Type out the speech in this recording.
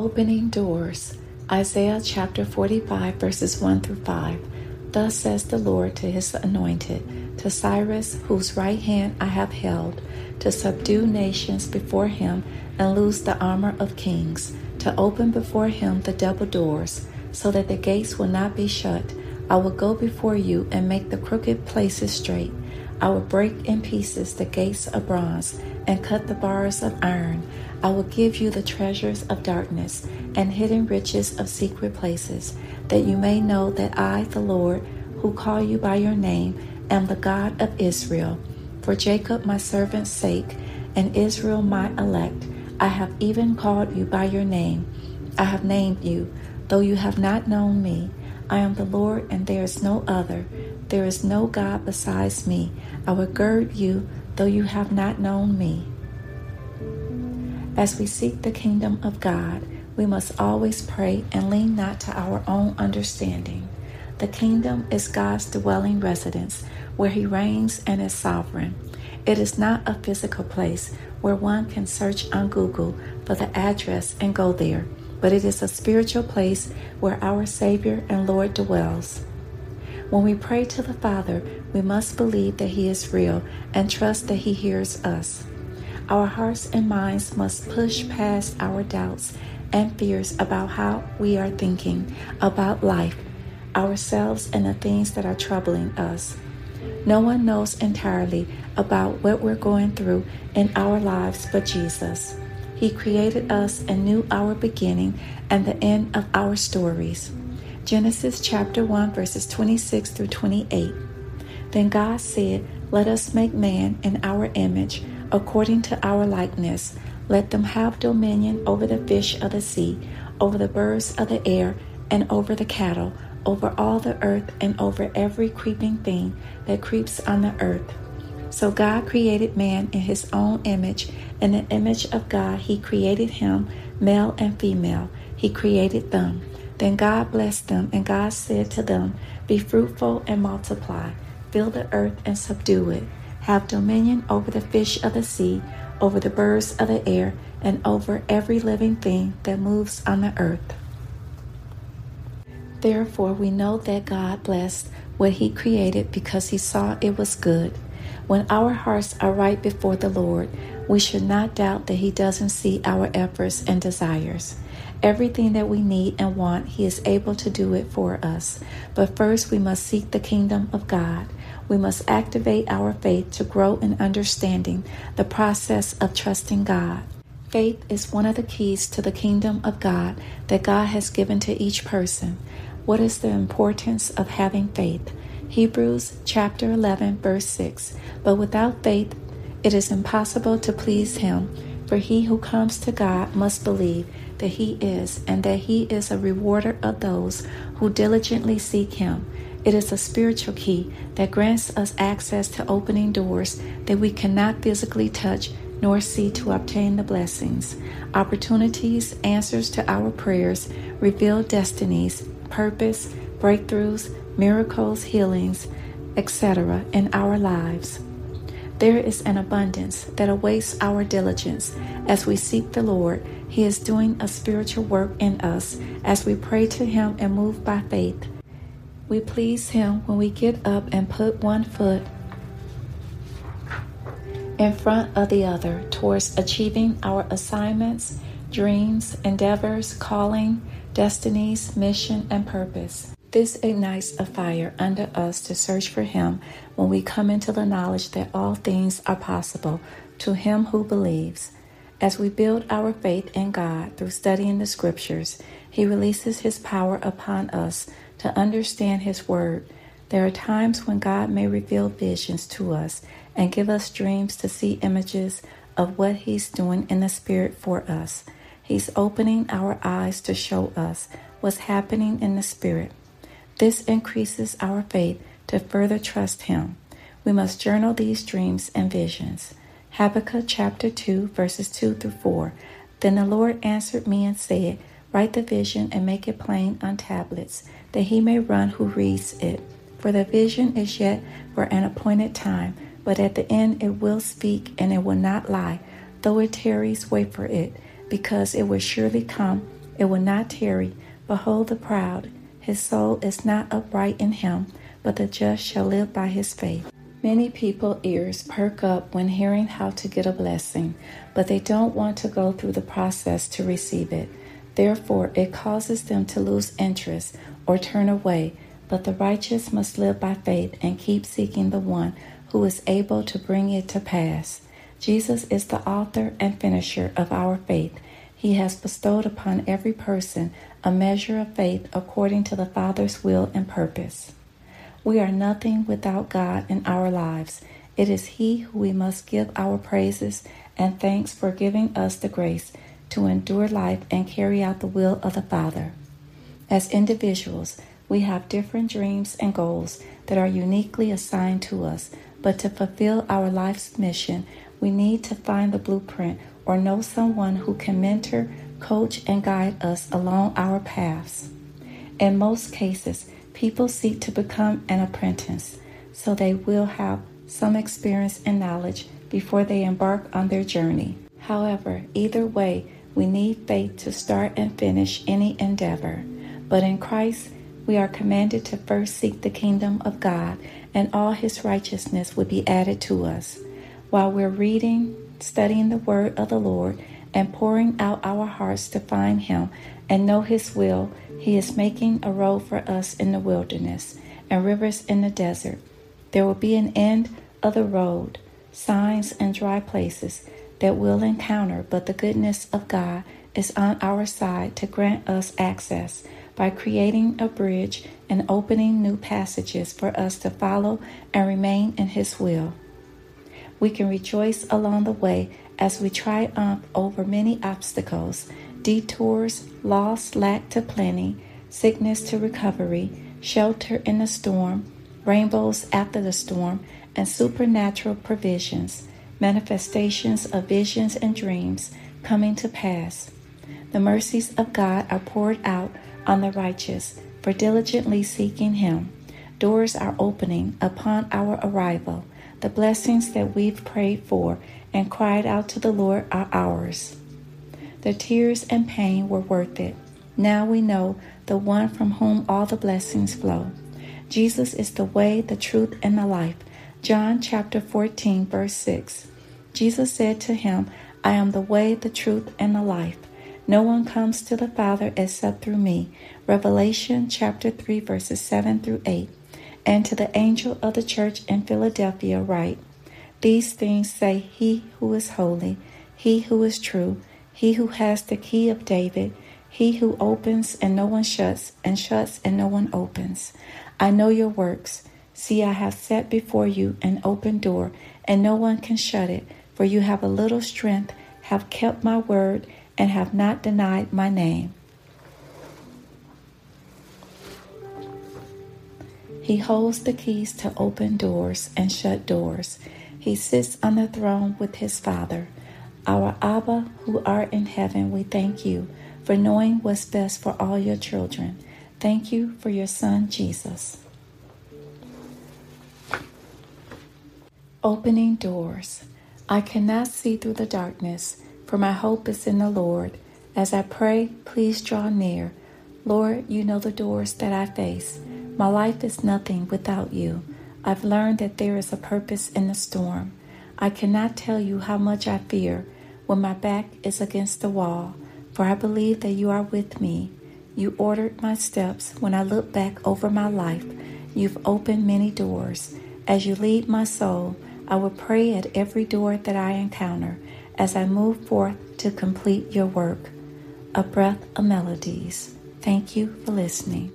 Opening doors. Isaiah chapter 45, verses 1 through 5. Thus says the Lord to his anointed, to Cyrus, whose right hand I have held, to subdue nations before him and loose the armor of kings, to open before him the double doors, so that the gates will not be shut. I will go before you and make the crooked places straight. I will break in pieces the gates of bronze and cut the bars of iron. I will give you the treasures of darkness and hidden riches of secret places, that you may know that I, the Lord, who call you by your name, am the God of Israel. For Jacob my servant's sake, and Israel my elect, I have even called you by your name. I have named you, though you have not known me. I am the Lord, and there is no other. There is no God besides me. I will gird you, though you have not known me. As we seek the kingdom of God, we must always pray and lean not to our own understanding. The kingdom is God's dwelling residence, where He reigns and is sovereign. It is not a physical place where one can search on Google for the address and go there, but it is a spiritual place where our Savior and Lord dwells. When we pray to the Father, we must believe that He is real and trust that He hears us. Our hearts and minds must push past our doubts and fears about how we are thinking about life, ourselves, and the things that are troubling us. No one knows entirely about what we're going through in our lives but Jesus. He created us and knew our beginning and the end of our stories. Genesis chapter 1, verses 26 through 28. Then God said, Let us make man in our image according to our likeness. Let them have dominion over the fish of the sea, over the birds of the air, and over the cattle, over all the earth, and over every creeping thing that creeps on the earth. So God created man in his own image. In the image of God, he created him, male and female. He created them. Then God blessed them, and God said to them, Be fruitful and multiply, fill the earth and subdue it have dominion over the fish of the sea, over the birds of the air, and over every living thing that moves on the earth. Therefore, we know that God blessed what He created because He saw it was good. When our hearts are right before the Lord, we should not doubt that He doesn't see our efforts and desires. Everything that we need and want, He is able to do it for us. But first, we must seek the kingdom of God. We must activate our faith to grow in understanding the process of trusting God. Faith is one of the keys to the kingdom of God that God has given to each person. What is the importance of having faith? Hebrews chapter 11 verse 6. But without faith it is impossible to please him, for he who comes to God must believe that He is, and that He is a rewarder of those who diligently seek Him. It is a spiritual key that grants us access to opening doors that we cannot physically touch nor see to obtain the blessings, opportunities, answers to our prayers, revealed destinies, purpose, breakthroughs, miracles, healings, etc. in our lives. There is an abundance that awaits our diligence as we seek the Lord. He is doing a spiritual work in us as we pray to Him and move by faith. We please Him when we get up and put one foot in front of the other towards achieving our assignments, dreams, endeavors, calling, destinies, mission, and purpose. This ignites a fire under us to search for Him when we come into the knowledge that all things are possible to him who believes. As we build our faith in God through studying the Scriptures, He releases His power upon us to understand His Word. There are times when God may reveal visions to us and give us dreams to see images of what He's doing in the Spirit for us. He's opening our eyes to show us what's happening in the Spirit. This increases our faith to further trust Him. We must journal these dreams and visions. Habakkuk chapter 2, verses 2 through 4. Then the Lord answered me and said, Write the vision and make it plain on tablets, that he may run who reads it. For the vision is yet for an appointed time, but at the end it will speak and it will not lie. Though it tarries, wait for it, because it will surely come It will not tarry. Behold the proud. His soul is not upright in him, but the just shall live by his faith. Many people ears perk up when hearing how to get a blessing, but they don't want to go through the process to receive it. Therefore, it causes them to lose interest or turn away. But the righteous must live by faith and keep seeking the one who is able to bring it to pass. Jesus is the author and finisher of our faith. He has bestowed upon every person a measure of faith according to the Father's will and purpose. We are nothing without God in our lives. It is He who we must give our praises and thanks for giving us the grace to endure life and carry out the will of the Father. As individuals, we have different dreams and goals that are uniquely assigned to us, but to fulfill our life's mission, we need to find the blueprint or know someone who can mentor, coach, and guide us along our paths. In most cases, People seek to become an apprentice, so they will have some experience and knowledge before they embark on their journey. However, either way, we need faith to start and finish any endeavor. But in Christ, we are commanded to first seek the kingdom of God, and all his righteousness will be added to us. While we're reading, studying the word of the Lord, and pouring out our hearts to find him and know his will, he is making a road for us in the wilderness and rivers in the desert. There will be an end of the road, signs and dry places that we'll encounter, but the goodness of God is on our side to grant us access by creating a bridge and opening new passages for us to follow and remain in His will. We can rejoice along the way as we triumph over many obstacles detours, loss, lack to plenty, sickness to recovery, shelter in the storm, rainbows after the storm, and supernatural provisions, manifestations of visions and dreams coming to pass. The mercies of God are poured out on the righteous for diligently seeking Him. Doors are opening upon our arrival. The blessings that we've prayed for and cried out to the Lord are ours. The tears and pain were worth it. Now we know the one from whom all the blessings flow. Jesus is the way, the truth, and the life. John chapter 14, verse 6. Jesus said to him, I am the way, the truth, and the life. No one comes to the Father except through me. Revelation chapter 3, verses 7 through 8. And to the angel of the church in Philadelphia, write These things say he who is holy, he who is true he who has the key of David, he who opens and no one shuts, and shuts and no one opens. I know your works. See, I have set before you an open door, and no one can shut it, for you have a little strength, have kept my word, and have not denied my name. He holds the keys to open doors and shut doors. He sits on the throne with his Father. Our Abba, who art in heaven, we thank you for knowing what's best for all your children. Thank you for your Son, Jesus. Opening doors. I cannot see through the darkness, for my hope is in the Lord. As I pray, please draw near. Lord, you know the doors that I face. My life is nothing without you. I've learned that there is a purpose in the storm. I cannot tell you how much I fear when my back is against the wall, for I believe that you are with me. You ordered my steps when I look back over my life. You've opened many doors. As you lead my soul, I will pray at every door that I encounter as I move forth to complete your work. A breath of melodies. Thank you for listening.